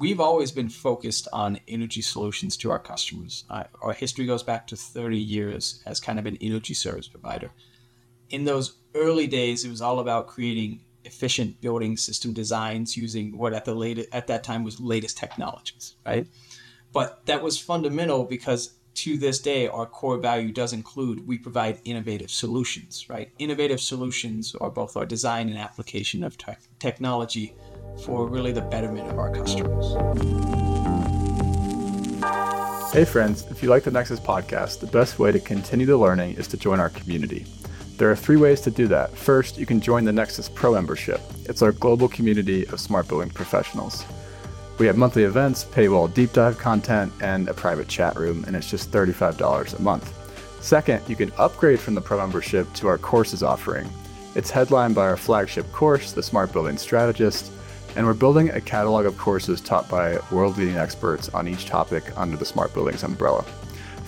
we've always been focused on energy solutions to our customers. Uh, our history goes back to 30 years as kind of an energy service provider. In those early days, it was all about creating efficient building system designs using what at the late at that time was latest technologies, right? But that was fundamental because to this day, our core value does include we provide innovative solutions, right? Innovative solutions are both our design and application of te- technology for really the betterment of our customers. Hey, friends, if you like the Nexus podcast, the best way to continue the learning is to join our community. There are three ways to do that. First, you can join the Nexus Pro membership, it's our global community of smart building professionals. We have monthly events, paywall deep dive content, and a private chat room, and it's just $35 a month. Second, you can upgrade from the Pro membership to our courses offering. It's headlined by our flagship course, The Smart Building Strategist, and we're building a catalog of courses taught by world leading experts on each topic under the Smart Buildings umbrella.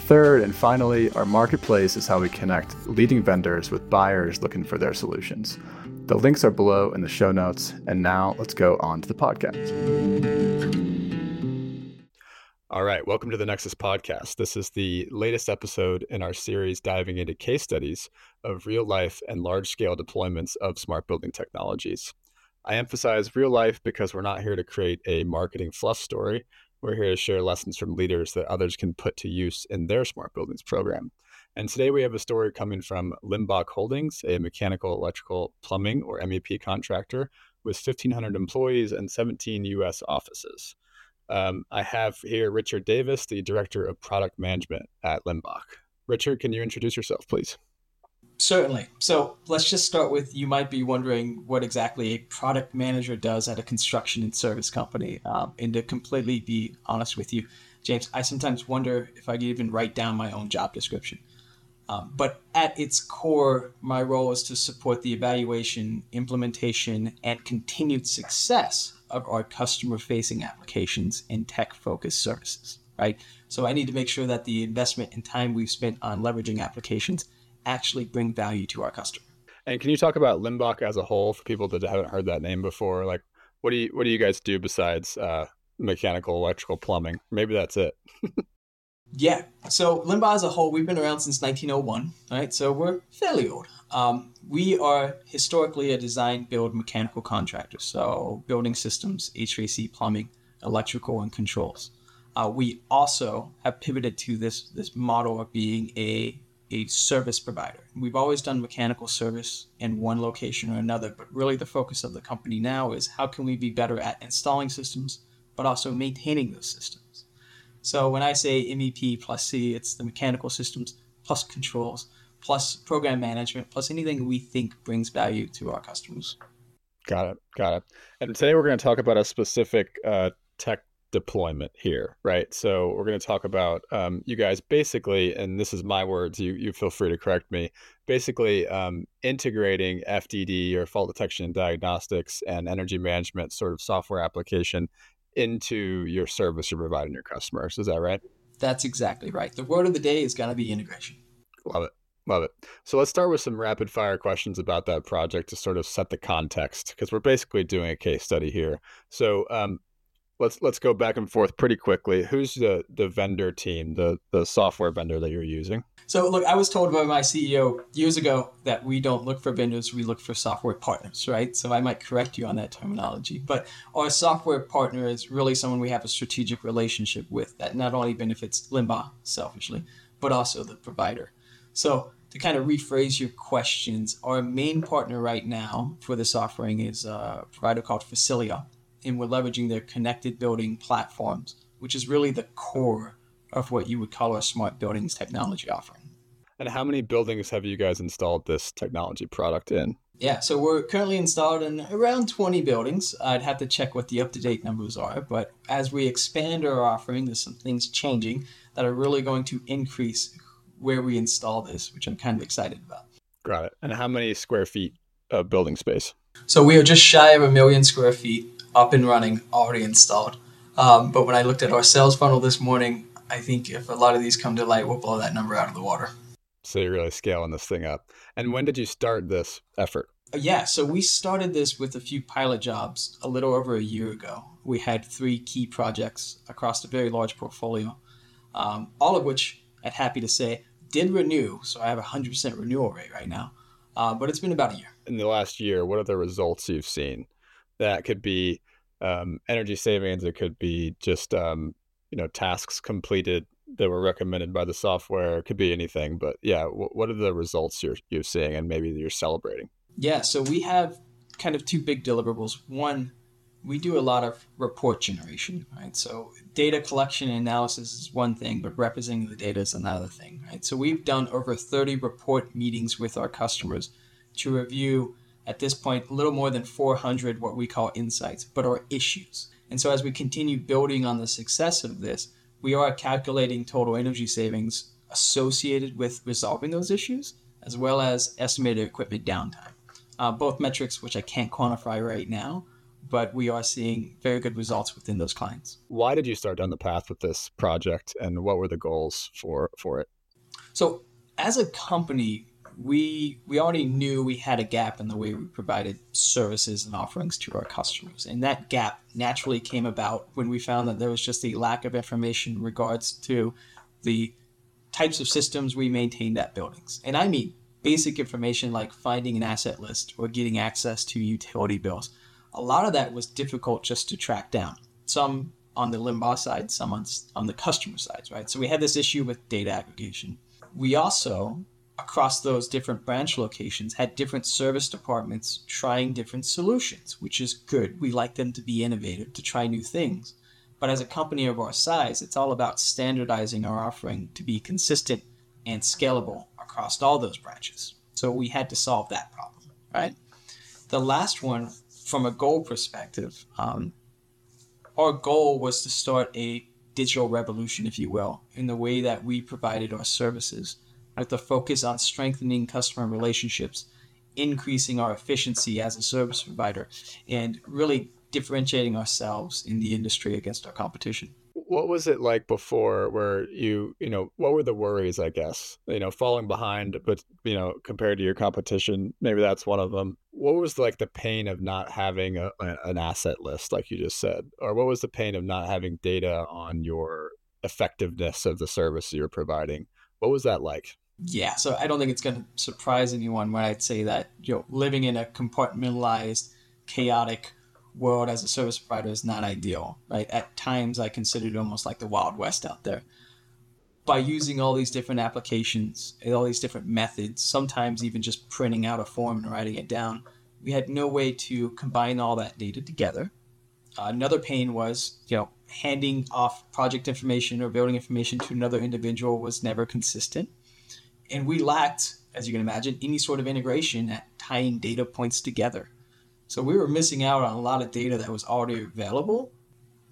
Third, and finally, our marketplace is how we connect leading vendors with buyers looking for their solutions. The links are below in the show notes. And now let's go on to the podcast. All right, welcome to the Nexus podcast. This is the latest episode in our series diving into case studies of real life and large scale deployments of smart building technologies. I emphasize real life because we're not here to create a marketing fluff story. We're here to share lessons from leaders that others can put to use in their smart buildings program. And today we have a story coming from Limbach Holdings, a mechanical, electrical, plumbing, or MEP contractor with 1,500 employees and 17 US offices. Um, I have here Richard Davis, the Director of Product Management at Limbach. Richard, can you introduce yourself, please? Certainly. So let's just start with you might be wondering what exactly a product manager does at a construction and service company. Um, and to completely be honest with you, James, I sometimes wonder if I could even write down my own job description. Um, but at its core, my role is to support the evaluation, implementation, and continued success of our customer facing applications and tech focused services, right? So I need to make sure that the investment and time we've spent on leveraging applications actually bring value to our customer. And can you talk about Limbach as a whole for people that haven't heard that name before? Like, what do you what do you guys do besides uh, mechanical, electrical, plumbing? Maybe that's it. Yeah. So Limbach as a whole, we've been around since 1901, right? So we're fairly old. Um, we are historically a design build mechanical contractor, so building systems, HVAC, plumbing, electrical, and controls. Uh, we also have pivoted to this this model of being a a service provider. We've always done mechanical service in one location or another, but really the focus of the company now is how can we be better at installing systems, but also maintaining those systems. So when I say MEP plus C, it's the mechanical systems plus controls plus program management plus anything we think brings value to our customers. Got it. Got it. And today we're going to talk about a specific uh, tech deployment here, right? So we're going to talk about um, you guys basically, and this is my words. You you feel free to correct me. Basically, um, integrating FDD or fault detection and diagnostics and energy management sort of software application into your service you're providing your customers. Is that right? That's exactly right. The word of the day is going to be integration. Love it. Love it. So let's start with some rapid fire questions about that project to sort of set the context because we're basically doing a case study here. So um, let's let's go back and forth pretty quickly. Who's the the vendor team, the the software vendor that you're using? So look, I was told by my CEO years ago that we don't look for vendors, we look for software partners, right? So I might correct you on that terminology. But our software partner is really someone we have a strategic relationship with that not only benefits Limbach selfishly, but also the provider. So to kind of rephrase your questions, our main partner right now for this offering is a provider called Facilio and we're leveraging their connected building platforms, which is really the core of what you would call a smart buildings technology offering. And how many buildings have you guys installed this technology product in? Yeah, so we're currently installed in around 20 buildings. I'd have to check what the up to date numbers are, but as we expand our offering, there's some things changing that are really going to increase where we install this, which I'm kind of excited about. Got it. And how many square feet of building space? So we are just shy of a million square feet up and running, already installed. Um, but when I looked at our sales funnel this morning, I think if a lot of these come to light, we'll blow that number out of the water. So you're really scaling this thing up. And when did you start this effort? Uh, yeah, so we started this with a few pilot jobs a little over a year ago. We had three key projects across a very large portfolio, um, all of which, I'm happy to say, did renew. So I have a 100% renewal rate right now. Uh, but it's been about a year. In the last year, what are the results you've seen? That could be um, energy savings. It could be just um, you know tasks completed that were recommended by the software. It could be anything. But yeah, w- what are the results you're you're seeing and maybe you're celebrating? Yeah, so we have kind of two big deliverables. One, we do a lot of report generation, right? So data collection and analysis is one thing, but representing the data is another thing, right? So we've done over 30 report meetings with our customers to review at this point a little more than 400 what we call insights, but are issues. And so as we continue building on the success of this, we are calculating total energy savings associated with resolving those issues, as well as estimated equipment downtime. Uh, both metrics which I can't quantify right now, but we are seeing very good results within those clients. Why did you start down the path with this project, and what were the goals for for it? So, as a company, we we already knew we had a gap in the way we provided services and offerings to our customers, and that gap naturally came about when we found that there was just a lack of information in regards to the types of systems we maintained at buildings, and I mean basic information like finding an asset list or getting access to utility bills a lot of that was difficult just to track down. Some on the Limbach side, some on, on the customer side, right? So we had this issue with data aggregation. We also, across those different branch locations, had different service departments trying different solutions, which is good. We like them to be innovative, to try new things. But as a company of our size, it's all about standardizing our offering to be consistent and scalable across all those branches. So we had to solve that problem, right? The last one from a goal perspective, um, our goal was to start a digital revolution, if you will, in the way that we provided our services, with the focus on strengthening customer relationships, increasing our efficiency as a service provider, and really differentiating ourselves in the industry against our competition. What was it like before where you you know what were the worries i guess? You know falling behind but you know compared to your competition maybe that's one of them. What was like the pain of not having a, an asset list like you just said? Or what was the pain of not having data on your effectiveness of the service you're providing? What was that like yeah so i don't think it's going to surprise anyone when i'd say that you know living in a compartmentalized chaotic world as a service provider is not ideal, right? At times, I consider it almost like the Wild West out there. By using all these different applications all these different methods, sometimes even just printing out a form and writing it down, we had no way to combine all that data together. Uh, another pain was, you know, handing off project information or building information to another individual was never consistent. And we lacked, as you can imagine, any sort of integration at tying data points together. So we were missing out on a lot of data that was already available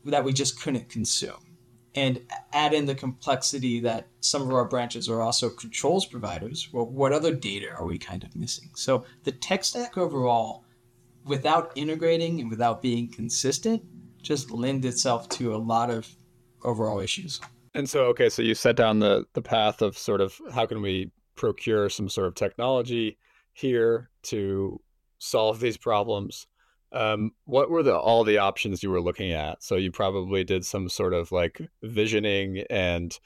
that we just couldn't consume. And add in the complexity that some of our branches are also controls providers. Well, what other data are we kind of missing? So the tech stack overall, without integrating and without being consistent, just lend itself to a lot of overall issues. And so, okay, so you set down the the path of sort of how can we procure some sort of technology here to solve these problems. Um, what were the all the options you were looking at? So you probably did some sort of like visioning and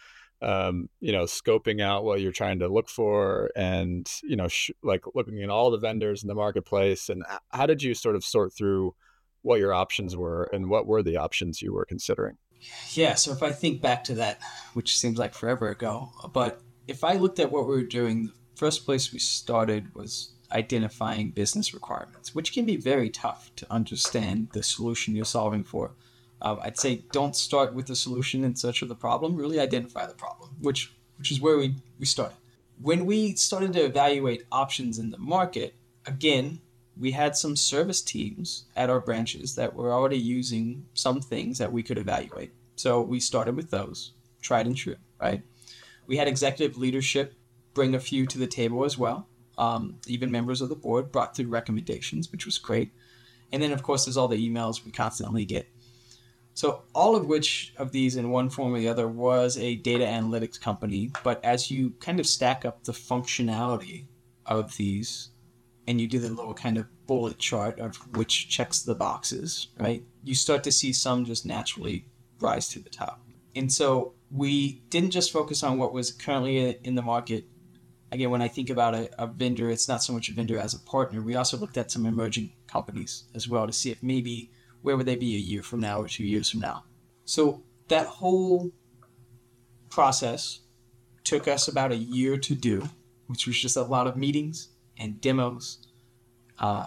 um, you know scoping out what you're trying to look for and you know sh- like looking at all the vendors in the marketplace. And how did you sort of sort through what your options were and what were the options you were considering yeah so if i think back to that which seems like forever ago but if i looked at what we were doing the first place we started was identifying business requirements, which can be very tough to understand the solution you're solving for. Uh, I'd say don't start with the solution in search of the problem. Really identify the problem, which which is where we, we started. When we started to evaluate options in the market, again, we had some service teams at our branches that were already using some things that we could evaluate. So we started with those, tried and true, right? We had executive leadership bring a few to the table as well. Um, even members of the board brought through recommendations, which was great. And then, of course, there's all the emails we constantly get. So, all of which of these, in one form or the other, was a data analytics company. But as you kind of stack up the functionality of these and you do the little kind of bullet chart of which checks the boxes, right? You start to see some just naturally rise to the top. And so we didn't just focus on what was currently in the market. Again, when I think about a, a vendor, it's not so much a vendor as a partner. We also looked at some emerging companies as well to see if maybe where would they be a year from now or two years from now. So that whole process took us about a year to do, which was just a lot of meetings and demos, uh,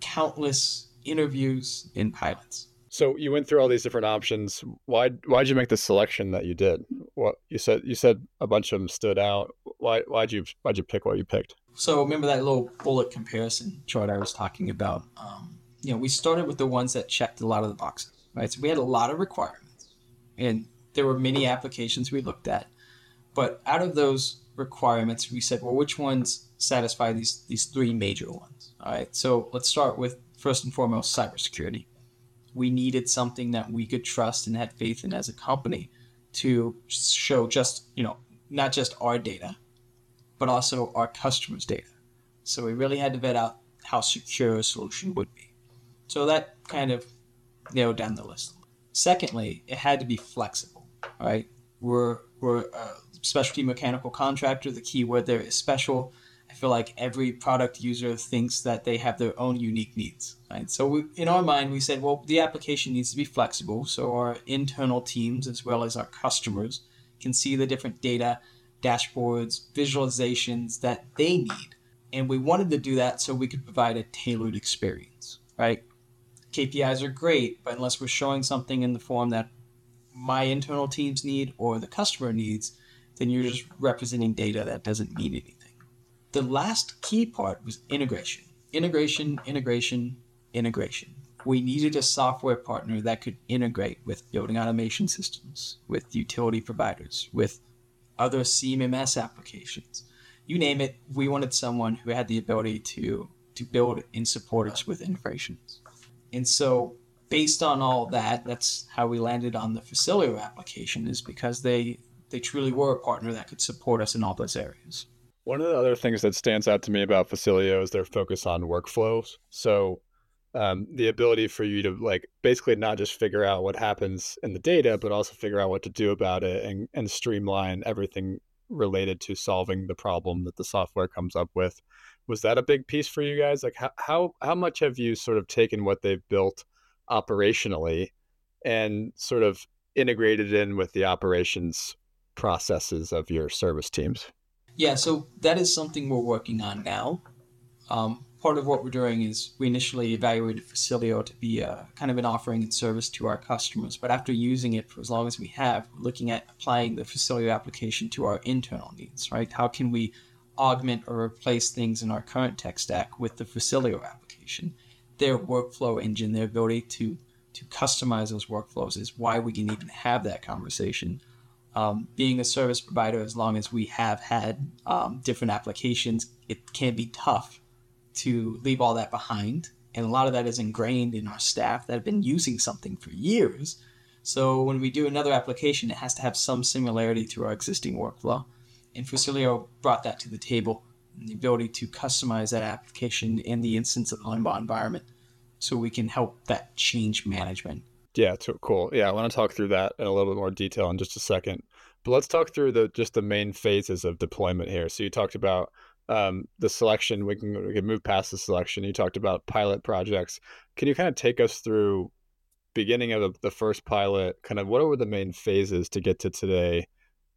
countless interviews and pilots. So you went through all these different options. Why why'd you make the selection that you did? What you said you said a bunch of them stood out. Why why'd you why'd you pick what you picked? So remember that little bullet comparison chart I was talking about. Um, you know, we started with the ones that checked a lot of the boxes, right? So we had a lot of requirements, and there were many applications we looked at. But out of those requirements, we said, well, which ones satisfy these these three major ones? All right. So let's start with first and foremost cybersecurity we needed something that we could trust and had faith in as a company to show just, you know, not just our data, but also our customers' data. So we really had to vet out how secure a solution would be. So that kind of narrowed down the list. Secondly, it had to be flexible, right? We're, we're a specialty mechanical contractor. The key word there is special I feel like every product user thinks that they have their own unique needs, right? So we, in our mind, we said, well, the application needs to be flexible, so our internal teams as well as our customers can see the different data, dashboards, visualizations that they need, and we wanted to do that so we could provide a tailored experience, right? KPIs are great, but unless we're showing something in the form that my internal teams need or the customer needs, then you're just representing data that doesn't mean anything. The last key part was integration. Integration, integration, integration. We needed a software partner that could integrate with building automation systems, with utility providers, with other CMMS applications. You name it, we wanted someone who had the ability to, to build and support us with integrations. And so based on all that, that's how we landed on the Facilio application is because they they truly were a partner that could support us in all those areas. One of the other things that stands out to me about Facilio is their focus on workflows. So um, the ability for you to like basically not just figure out what happens in the data, but also figure out what to do about it and, and streamline everything related to solving the problem that the software comes up with. Was that a big piece for you guys? Like how how, how much have you sort of taken what they've built operationally and sort of integrated in with the operations processes of your service teams? Yeah, so that is something we're working on now. Um, part of what we're doing is we initially evaluated Facilio to be a, kind of an offering and service to our customers, but after using it for as long as we have, we're looking at applying the Facilio application to our internal needs, right? How can we augment or replace things in our current tech stack with the Facilio application? Their workflow engine, their ability to to customize those workflows is why we can even have that conversation um, being a service provider, as long as we have had um, different applications, it can be tough to leave all that behind. And a lot of that is ingrained in our staff that have been using something for years. So when we do another application, it has to have some similarity to our existing workflow. And Facilio brought that to the table, the ability to customize that application in the instance of the Limbach environment so we can help that change management yeah, too, cool. Yeah, I want to talk through that in a little bit more detail in just a second. But let's talk through the just the main phases of deployment here. So you talked about um, the selection. We can we can move past the selection. You talked about pilot projects. Can you kind of take us through beginning of the, the first pilot? Kind of what were the main phases to get to today,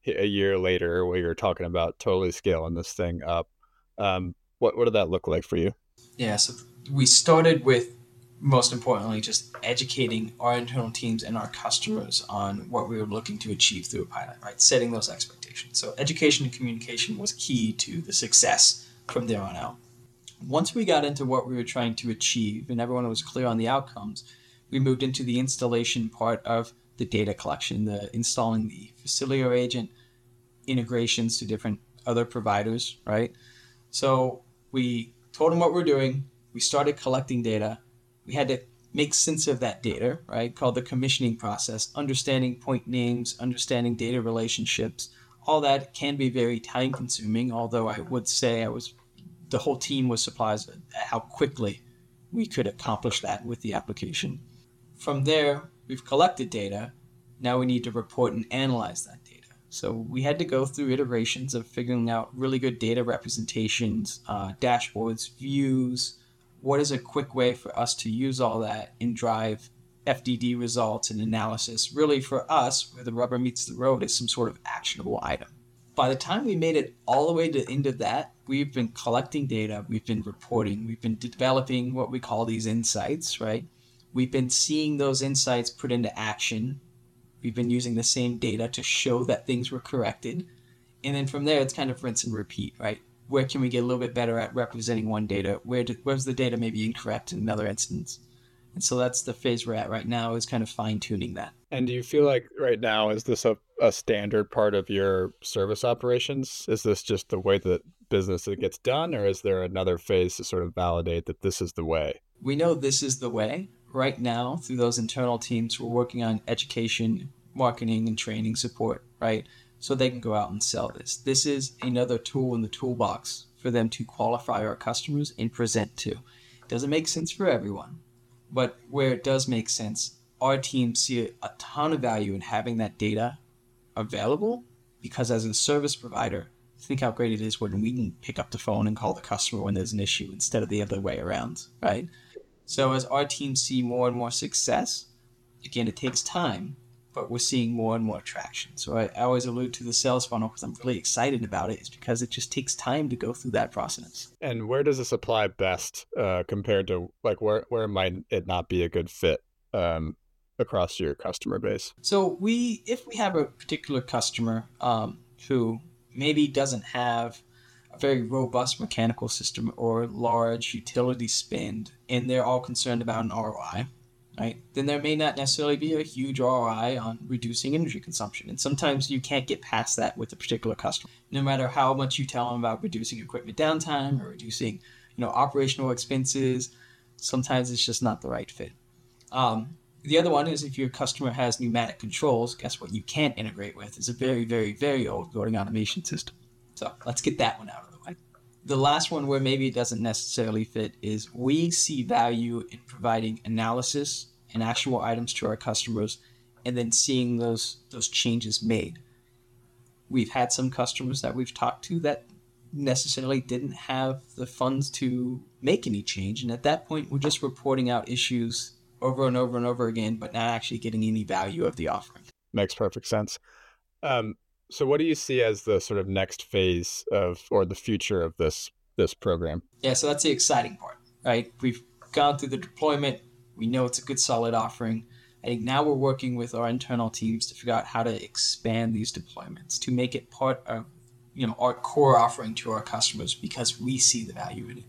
a year later, where you're talking about totally scaling this thing up? Um, what what did that look like for you? Yeah, so we started with most importantly, just educating our internal teams and our customers on what we were looking to achieve through a pilot, right? Setting those expectations. So, education and communication was key to the success from there on out. Once we got into what we were trying to achieve and everyone was clear on the outcomes, we moved into the installation part of the data collection, the installing the Facilio agent, integrations to different other providers, right? So, we told them what we're doing, we started collecting data we had to make sense of that data, right? Called the commissioning process, understanding point names, understanding data relationships. All that can be very time consuming, although I would say I was the whole team was surprised at how quickly we could accomplish that with the application. From there, we've collected data. Now we need to report and analyze that data. So we had to go through iterations of figuring out really good data representations, uh, dashboards, views. What is a quick way for us to use all that and drive FDD results and analysis? Really, for us, where the rubber meets the road, is some sort of actionable item. By the time we made it all the way to the end of that, we've been collecting data, we've been reporting, we've been developing what we call these insights, right? We've been seeing those insights put into action We've been using the same data to show that things were corrected. And then from there, it's kind of rinse and repeat, right? Where can we get a little bit better at representing one data? Where did, where's the data maybe incorrect in another instance? And so that's the phase we're at right now is kind of fine tuning that. And do you feel like right now, is this a, a standard part of your service operations? Is this just the way that business it gets done, or is there another phase to sort of validate that this is the way? We know this is the way right now through those internal teams we're working on education marketing and training support right so they can go out and sell this. This is another tool in the toolbox for them to qualify our customers and present to. Doesn't make sense for everyone but where it does make sense our teams see a ton of value in having that data available because as a service provider think how great it is when we can pick up the phone and call the customer when there's an issue instead of the other way around right? So as our teams see more and more success, again, it takes time, but we're seeing more and more traction. So I, I always allude to the sales funnel because I'm really excited about it. Is because it just takes time to go through that process. And where does this apply best uh, compared to like where where might it not be a good fit? Um, across your customer base? So we, if we have a particular customer um, who maybe doesn't have a very robust mechanical system or large utility spend, and they're all concerned about an ROI, right? Then there may not necessarily be a huge ROI on reducing energy consumption. And sometimes you can't get past that with a particular customer. No matter how much you tell them about reducing equipment downtime or reducing, you know, operational expenses, sometimes it's just not the right fit. Um, the other one is if your customer has pneumatic controls, guess what you can't integrate with is a very, very, very old building automation system. So let's get that one out of the last one where maybe it doesn't necessarily fit is we see value in providing analysis and actual items to our customers and then seeing those those changes made. We've had some customers that we've talked to that necessarily didn't have the funds to make any change and at that point we're just reporting out issues over and over and over again but not actually getting any value of the offering makes perfect sense um, so, what do you see as the sort of next phase of, or the future of this this program? Yeah, so that's the exciting part, right? We've gone through the deployment. We know it's a good, solid offering. I think now we're working with our internal teams to figure out how to expand these deployments to make it part of, you know, our core offering to our customers because we see the value in it.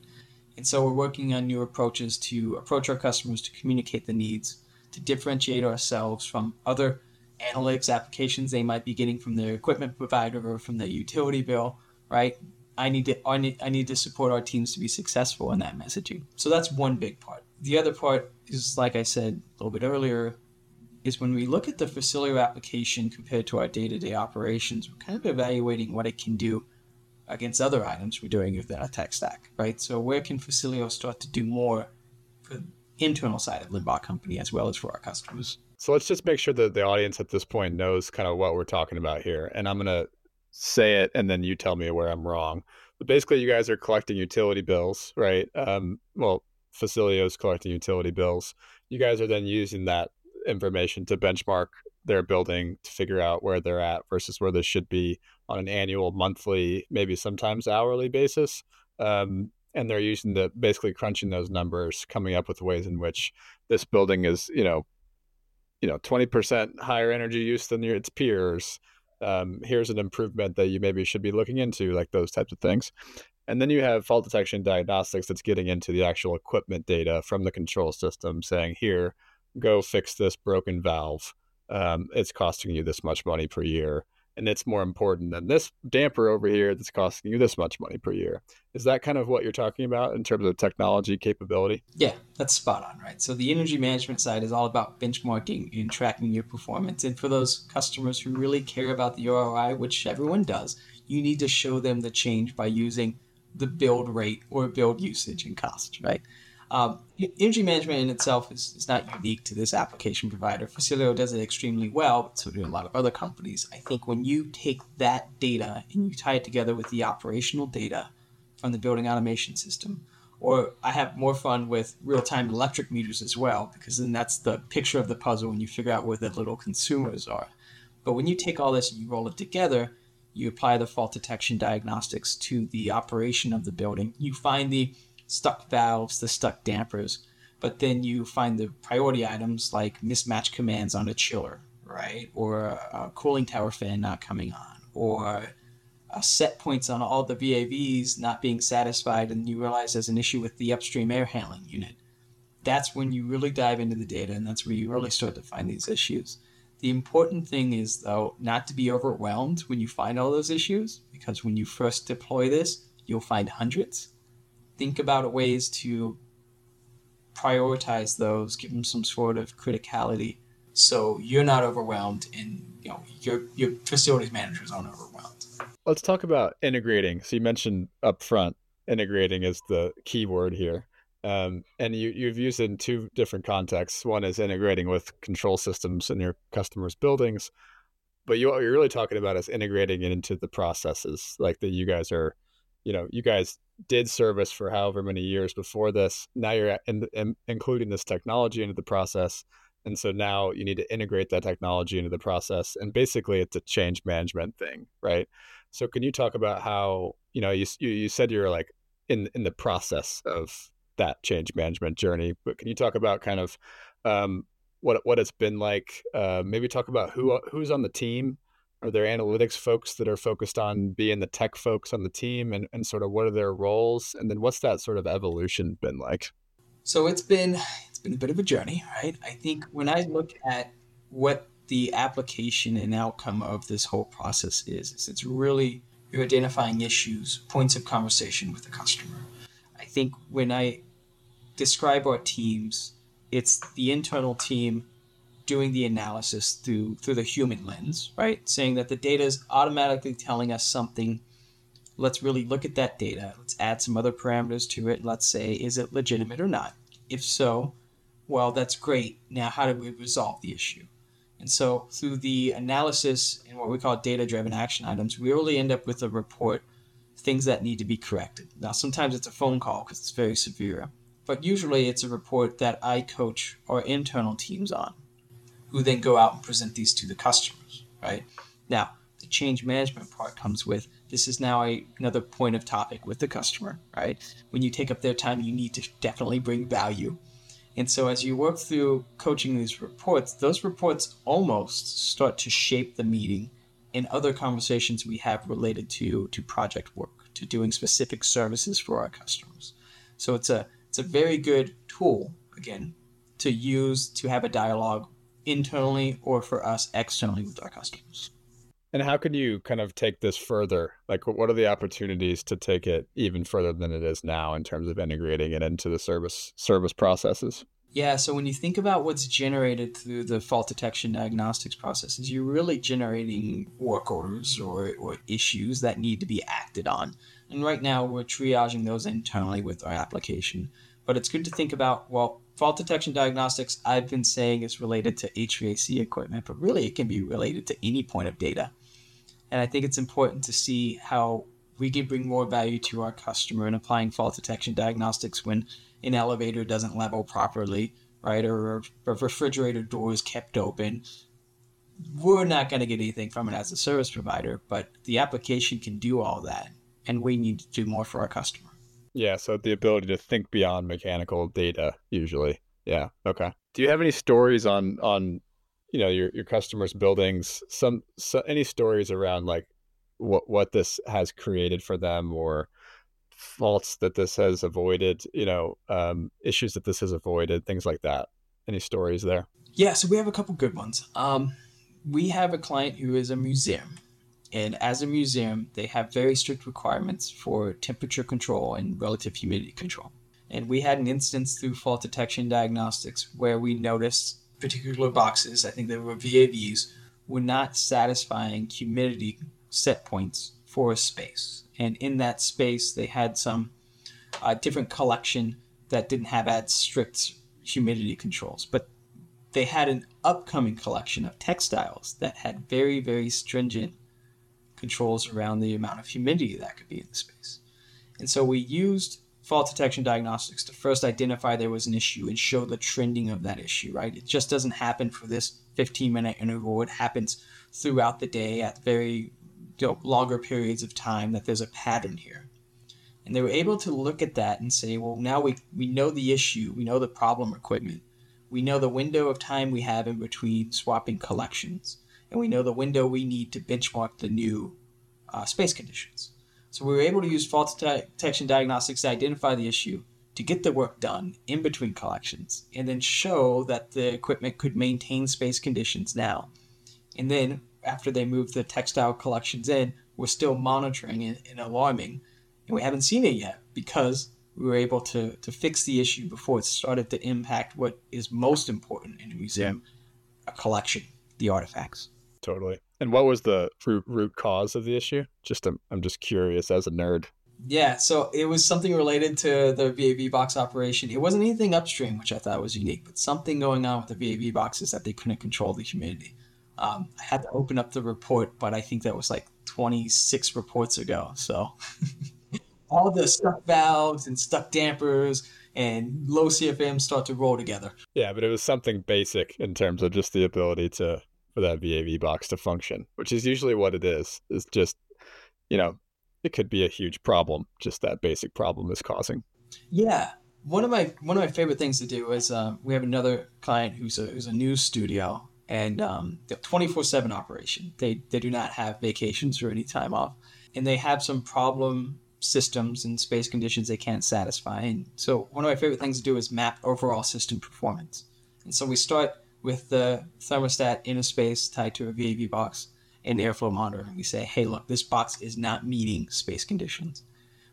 And so we're working on new approaches to approach our customers to communicate the needs, to differentiate ourselves from other analytics applications they might be getting from their equipment provider or from their utility bill, right? I need to I need, I need to support our teams to be successful in that messaging. So that's one big part. The other part is like I said a little bit earlier is when we look at the Facilio application compared to our day-to-day operations, we're kind of evaluating what it can do against other items we're doing within our tech stack, right? So where can Facilio start to do more for the internal side of Limbach Company as well as for our customers? So let's just make sure that the audience at this point knows kind of what we're talking about here. And I'm going to say it and then you tell me where I'm wrong. But basically, you guys are collecting utility bills, right? Um, well, Facilio's collecting utility bills. You guys are then using that information to benchmark their building to figure out where they're at versus where they should be on an annual, monthly, maybe sometimes hourly basis. Um, and they're using the basically crunching those numbers, coming up with ways in which this building is, you know, you know 20% higher energy use than your, its peers. Um, here's an improvement that you maybe should be looking into like those types of things. And then you have fault detection diagnostics that's getting into the actual equipment data from the control system saying here go fix this broken valve. Um, it's costing you this much money per year and it's more important than this damper over here that's costing you this much money per year. Is that kind of what you're talking about in terms of technology capability? Yeah, that's spot on, right? So the energy management side is all about benchmarking and tracking your performance. And for those customers who really care about the ROI, which everyone does, you need to show them the change by using the build rate or build usage and cost, right? Um, energy management in itself is, is not unique to this application provider. Facilio does it extremely well, but so do a lot of other companies. I think when you take that data and you tie it together with the operational data from the building automation system, or I have more fun with real time electric meters as well, because then that's the picture of the puzzle and you figure out where the little consumers are. But when you take all this and you roll it together, you apply the fault detection diagnostics to the operation of the building, you find the stuck valves, the stuck dampers, but then you find the priority items like mismatch commands on a chiller, right? Or a cooling tower fan not coming on, or uh, set points on all the VAVs not being satisfied, and you realize there's an issue with the upstream air handling unit. That's when you really dive into the data, and that's where you really start to find these issues. The important thing is, though, not to be overwhelmed when you find all those issues, because when you first deploy this, you'll find hundreds think about ways to prioritize those, give them some sort of criticality, so you're not overwhelmed, and you know your your facilities managers aren't overwhelmed. Let's talk about integrating. So you mentioned upfront integrating is the key word here. Um, and you, you've used it in two different contexts. One is integrating with control systems in your customers' buildings, but you, what you're really talking about is integrating it into the processes, like that you guys are, you know, you guys did service for however many years before this. Now you're in, in, including this technology into the process. And so now you need to integrate that technology into the process. And basically, it's a change management thing, right? So, can you talk about how, you know, you, you said you're like in, in the process of that change management journey, but can you talk about kind of um, what, what it's been like? Uh, maybe talk about who, who's on the team are there analytics folks that are focused on being the tech folks on the team and, and sort of what are their roles? And then what's that sort of evolution been like? So it's been it's been a bit of a journey right? I think when i look at what the application and outcome of this whole process is, is it's really you're identifying issues points of conversation with the customer. I think when i describe our teams it's the internal team doing the analysis through through the human lens, right? Saying that the data is automatically telling us something. Let's really look at that data. Let's add some other parameters to it. Let's say, is it legitimate or not? If so, well, that's great. Now, how do we resolve the issue? And so, through the analysis and what we call data driven action items, we really end up with a report, things that need to be corrected. Now, sometimes it's a phone call because it's very severe, but usually it's a report that I coach our internal teams on who then go out and present these to the customers, right? Now, the change management part comes with this is now a, another point of topic with the customer, right? When you take up their time, you need to definitely bring value. And so as you work through coaching these reports, those reports almost start to shape the meeting and other conversations we have related to to project work, to doing specific services for our customers. So it's a it's a very good tool again to use to have a dialogue internally or for us externally with our customers. And how can you kind of take this further? Like, what are the opportunities to take it even further than it is now in terms of integrating it into the service service processes? Yeah, so when you think about what's generated through the fault detection diagnostics processes, you're really generating work orders or, or issues that need to be acted on. And right now, we're triaging those internally with our application. But it's good to think about well, fault detection diagnostics, I've been saying is related to HVAC equipment, but really it can be related to any point of data. And I think it's important to see how we can bring more value to our customer in applying fault detection diagnostics when an elevator doesn't level properly, right? Or a refrigerator door is kept open. We're not going to get anything from it as a service provider, but the application can do all that. And we need to do more for our customer. Yeah, so the ability to think beyond mechanical data usually. Yeah. Okay. Do you have any stories on on you know your your customers' buildings? Some so, any stories around like what what this has created for them or faults that this has avoided? You know, um, issues that this has avoided, things like that. Any stories there? Yeah. So we have a couple good ones. Um, we have a client who is a museum and as a museum, they have very strict requirements for temperature control and relative humidity control. And we had an instance through fault detection diagnostics where we noticed particular boxes, I think they were VAVs, were not satisfying humidity set points for a space. And in that space, they had some uh, different collection that didn't have as strict humidity controls. But they had an upcoming collection of textiles that had very, very stringent controls around the amount of humidity that could be in the space. And so we used fault detection diagnostics to first identify there was an issue and show the trending of that issue, right? It just doesn't happen for this 15 minute interval. It happens throughout the day at very you know, longer periods of time that there's a pattern here. And they were able to look at that and say, well, now we, we know the issue, we know the problem equipment, we know the window of time we have in between swapping collections, and we know the window we need to benchmark the new uh, space conditions. So we were able to use fault detection diagnostics to identify the issue, to get the work done in between collections, and then show that the equipment could maintain space conditions now. And then after they moved the textile collections in, we're still monitoring it and alarming and we haven't seen it yet because we were able to to fix the issue before it started to impact what is most important in a museum, yeah. a collection, the artifacts. Totally. And what was the root root cause of the issue? Just I'm, I'm just curious as a nerd. Yeah, so it was something related to the VAV box operation. It wasn't anything upstream, which I thought was unique, but something going on with the VAV boxes that they couldn't control the humidity. Um, I had to open up the report, but I think that was like 26 reports ago. So all the stuck valves and stuck dampers and low CFM start to roll together. Yeah, but it was something basic in terms of just the ability to for that VAV box to function, which is usually what it is. Is just you know it could be a huge problem. Just that basic problem is causing. Yeah, one of my one of my favorite things to do is uh, we have another client who's a who's a news studio and um, 24/7 operation. They they do not have vacations or any time off, and they have some problem systems and space conditions they can't satisfy. And so one of my favorite things to do is map overall system performance. And so we start with the thermostat in a space tied to a VAV box and airflow monitor. We say, hey, look, this box is not meeting space conditions.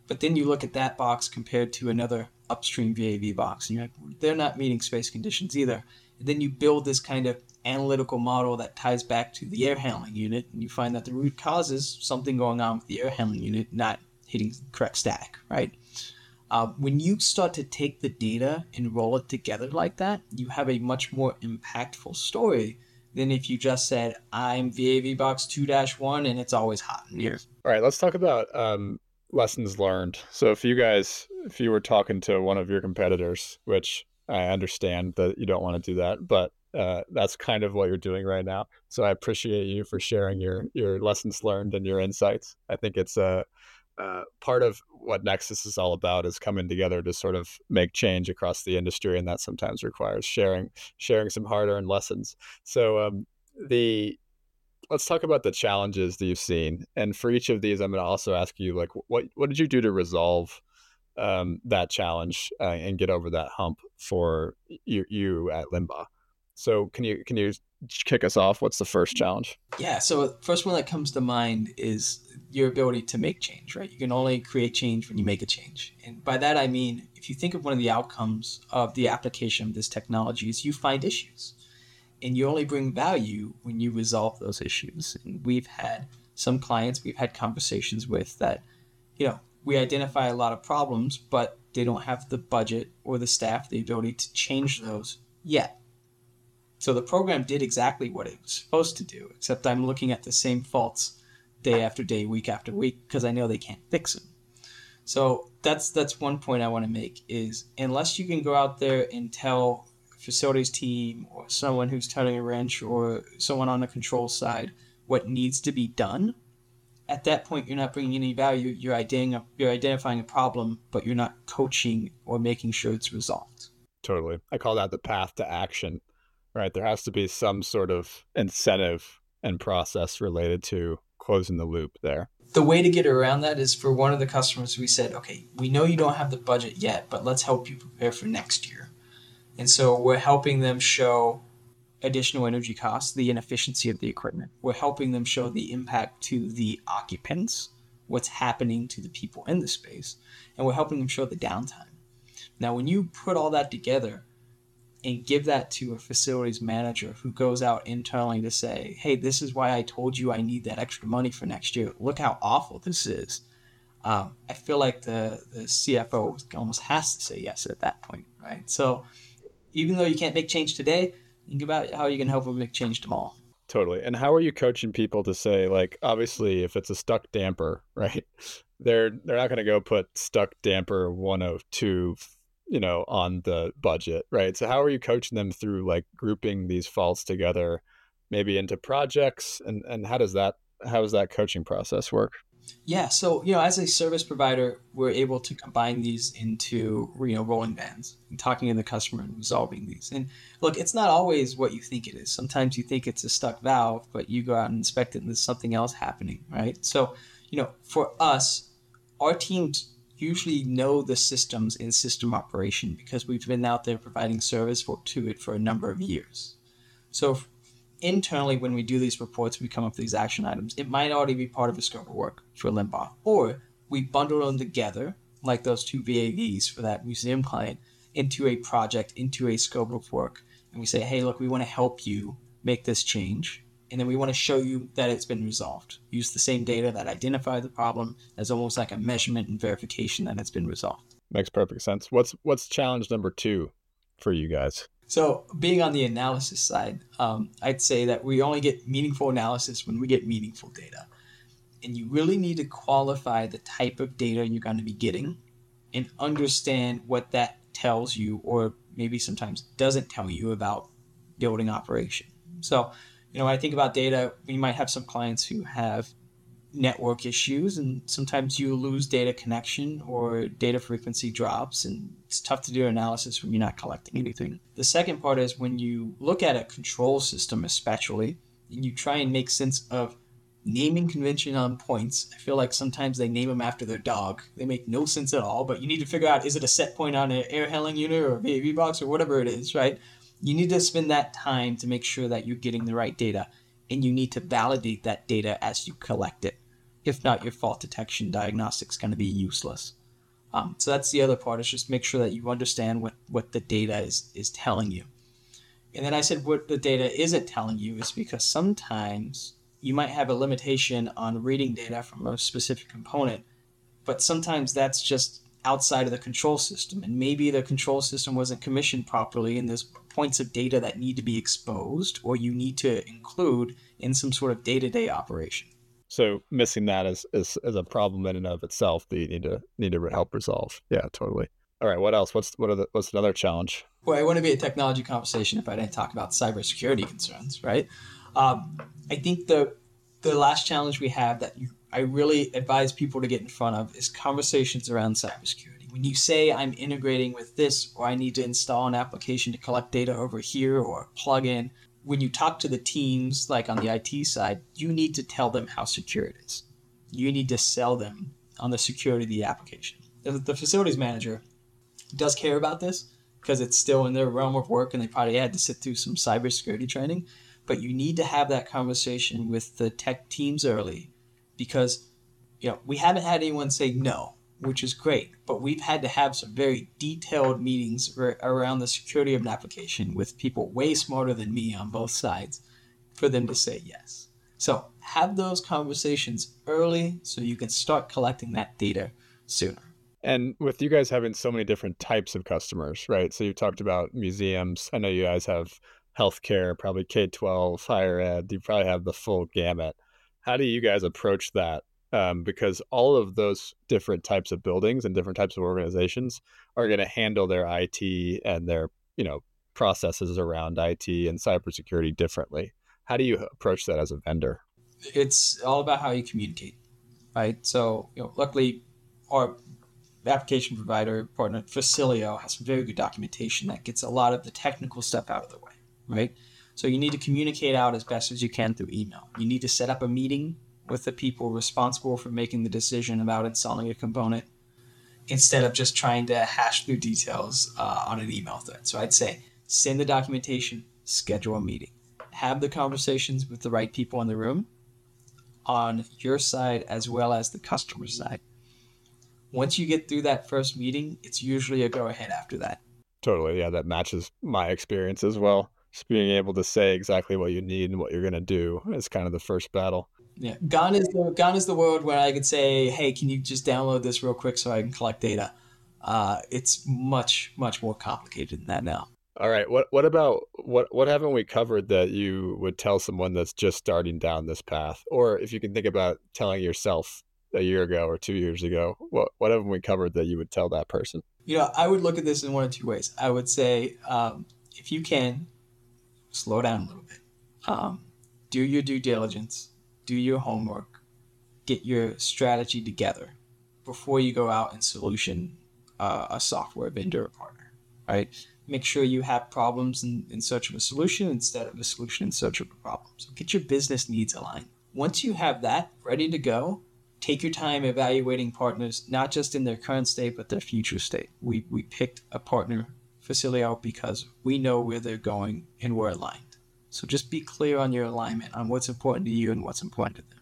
But then you look at that box compared to another upstream VAV box, and you're like, they're not meeting space conditions either. And then you build this kind of analytical model that ties back to the air handling unit, and you find that the root cause is something going on with the air handling unit, not hitting correct static, right? Uh, when you start to take the data and roll it together like that, you have a much more impactful story than if you just said, I'm VAV box 2 1 and it's always hot in here. All right, let's talk about um, lessons learned. So, if you guys, if you were talking to one of your competitors, which I understand that you don't want to do that, but uh, that's kind of what you're doing right now. So I appreciate you for sharing your your lessons learned and your insights. I think it's a uh, part of what Nexus is all about is coming together to sort of make change across the industry, and that sometimes requires sharing sharing some hard-earned lessons. So um, the let's talk about the challenges that you've seen, and for each of these, I'm going to also ask you like what what did you do to resolve um, that challenge uh, and get over that hump for you, you at Limbach. So can you can you kick us off? What's the first challenge? Yeah, so first one that comes to mind is your ability to make change, right? You can only create change when you make a change. And by that I mean if you think of one of the outcomes of the application of this technology is you find issues. And you only bring value when you resolve those issues. And we've had some clients we've had conversations with that, you know, we identify a lot of problems, but they don't have the budget or the staff, the ability to change those yet so the program did exactly what it was supposed to do, except I'm looking at the same faults day after day, week after week, because I know they can't fix them. So that's that's one point I want to make is unless you can go out there and tell facilities team or someone who's turning a wrench or someone on the control side what needs to be done, at that point you're not bringing any value. You're identifying you're identifying a problem, but you're not coaching or making sure it's resolved. Totally, I call that the path to action right? There has to be some sort of incentive and process related to closing the loop there. The way to get around that is for one of the customers, we said, okay, we know you don't have the budget yet, but let's help you prepare for next year. And so we're helping them show additional energy costs, the inefficiency of the equipment. We're helping them show the impact to the occupants, what's happening to the people in the space, and we're helping them show the downtime. Now, when you put all that together, and give that to a facilities manager who goes out internally to say, hey, this is why I told you I need that extra money for next year. Look how awful this is. Um, I feel like the, the CFO almost has to say yes at that point, right? So even though you can't make change today, think about how you can help them make change tomorrow. Totally. And how are you coaching people to say, like, obviously, if it's a stuck damper, right? They're they're not going to go put stuck damper 102 you know, on the budget, right? So how are you coaching them through like grouping these faults together, maybe into projects, and and how does that how does that coaching process work? Yeah, so you know, as a service provider, we're able to combine these into you know rolling bands, and talking to the customer and resolving these. And look, it's not always what you think it is. Sometimes you think it's a stuck valve, but you go out and inspect it, and there's something else happening, right? So, you know, for us, our teams usually know the systems in system operation because we've been out there providing service for, to it for a number of years. So internally, when we do these reports, we come up with these action items. It might already be part of a scope of work for Limbach, or we bundle them together, like those two VAVs for that museum client, into a project, into a scope of work. And we say, hey, look, we want to help you make this change and then we want to show you that it's been resolved. Use the same data that identified the problem as almost like a measurement and verification that it's been resolved. Makes perfect sense. What's what's challenge number two for you guys? So, being on the analysis side, um, I'd say that we only get meaningful analysis when we get meaningful data. And you really need to qualify the type of data you're going to be getting and understand what that tells you, or maybe sometimes doesn't tell you about building operation. So, you know, I think about data, we might have some clients who have network issues, and sometimes you lose data connection or data frequency drops, and it's tough to do analysis when you're not collecting anything. The second part is when you look at a control system, especially, and you try and make sense of naming convention on points. I feel like sometimes they name them after their dog. They make no sense at all, but you need to figure out is it a set point on an air handling unit or a VAV box or whatever it is, right? You need to spend that time to make sure that you're getting the right data and you need to validate that data as you collect it. If not your fault detection diagnostic is going to be useless. Um, so that's the other part is just make sure that you understand what, what the data is, is telling you. And then i said what the data isn't telling you is because sometimes you might have a limitation on reading data from a specific component but sometimes that's just outside of the control system and maybe the control system wasn't commissioned properly and there's points of data that need to be exposed or you need to include in some sort of day-to-day operation. So missing that is, is, is a problem in and of itself that you need to need to help resolve. Yeah totally. All right what else? What's what are the, what's another challenge? Well it wouldn't be a technology conversation if i didn't talk about cybersecurity concerns right? Um, i think the the last challenge we have that you I really advise people to get in front of is conversations around cybersecurity. When you say I'm integrating with this, or I need to install an application to collect data over here, or plug in, when you talk to the teams, like on the IT side, you need to tell them how secure it is. You need to sell them on the security of the application. The facilities manager does care about this because it's still in their realm of work and they probably had to sit through some cybersecurity training. But you need to have that conversation with the tech teams early because you know we haven't had anyone say no, which is great, but we've had to have some very detailed meetings around the security of an application with people way smarter than me on both sides for them to say yes. So have those conversations early so you can start collecting that data sooner. And with you guys having so many different types of customers, right? So you talked about museums. I know you guys have healthcare, probably K 12, higher ed. You probably have the full gamut how do you guys approach that? Um, because all of those different types of buildings and different types of organizations are going to handle their IT and their you know processes around IT and cybersecurity differently. How do you approach that as a vendor? It's all about how you communicate, right? So you know, luckily, our application provider partner Facilio has some very good documentation that gets a lot of the technical stuff out of the way, right? So you need to communicate out as best as you can through email. You need to set up a meeting with the people responsible for making the decision about installing a component instead of just trying to hash through details uh, on an email thread. So I'd say send the documentation, schedule a meeting, have the conversations with the right people in the room on your side as well as the customer side. Once you get through that first meeting, it's usually a go ahead after that. Totally. Yeah, that matches my experience as well. Just being able to say exactly what you need and what you're going to do is kind of the first battle. Yeah, gone is the gone is the world where I could say, "Hey, can you just download this real quick so I can collect data?" Uh, it's much much more complicated than that now. All right. What what about what what haven't we covered that you would tell someone that's just starting down this path, or if you can think about telling yourself a year ago or two years ago, what what haven't we covered that you would tell that person? You know, I would look at this in one of two ways. I would say, um, if you can, slow down a little bit, um, do your due diligence, do your homework, get your strategy together before you go out and solution uh, a software vendor or partner, right? Make sure you have problems in, in search of a solution instead of a solution in search of a problem. So get your business needs aligned. Once you have that ready to go, take your time evaluating partners, not just in their current state, but their future state. We, we picked a partner, Facilio, because we know where they're going and we're aligned. So just be clear on your alignment on what's important to you and what's important to them.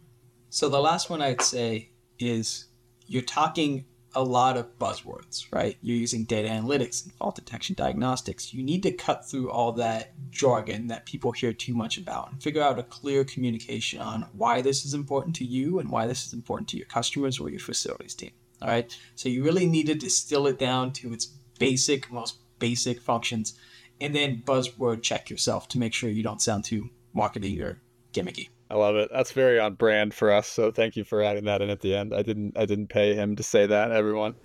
So the last one I'd say is you're talking a lot of buzzwords, right? You're using data analytics and fault detection diagnostics. You need to cut through all that jargon that people hear too much about and figure out a clear communication on why this is important to you and why this is important to your customers or your facilities team. All right. So you really need to distill it down to its basic, most basic functions and then buzzword check yourself to make sure you don't sound too marketing or gimmicky. I love it. That's very on brand for us. So thank you for adding that in at the end. I didn't I didn't pay him to say that, everyone.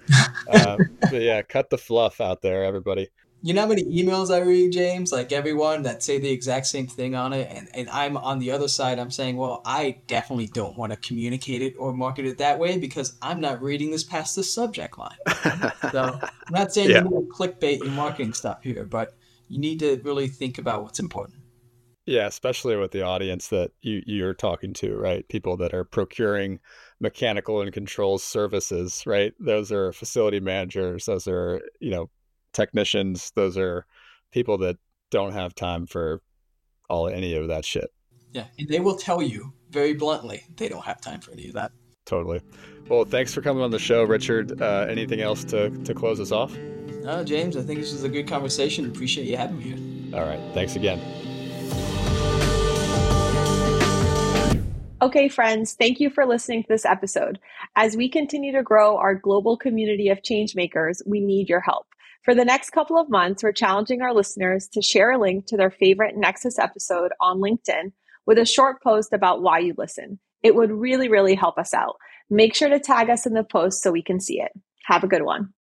um, but yeah, cut the fluff out there, everybody. You know how many emails I read, James? Like everyone that say the exact same thing on it, and, and I'm on the other side. I'm saying, well, I definitely don't want to communicate it or market it that way because I'm not reading this past the subject line. so I'm not saying yeah. you need to clickbait your marketing stuff here, but you need to really think about what's important. Yeah, especially with the audience that you you're talking to, right? People that are procuring mechanical and controls services, right? Those are facility managers, those are, you know, technicians, those are people that don't have time for all any of that shit. Yeah, and they will tell you very bluntly they don't have time for any of that. Totally. Well, thanks for coming on the show, Richard. Uh, anything else to, to close us off? No, James, I think this was a good conversation. Appreciate you having me here. All right. Thanks again. Okay, friends, thank you for listening to this episode. As we continue to grow our global community of changemakers, we need your help. For the next couple of months, we're challenging our listeners to share a link to their favorite Nexus episode on LinkedIn with a short post about why you listen. It would really, really help us out. Make sure to tag us in the post so we can see it. Have a good one.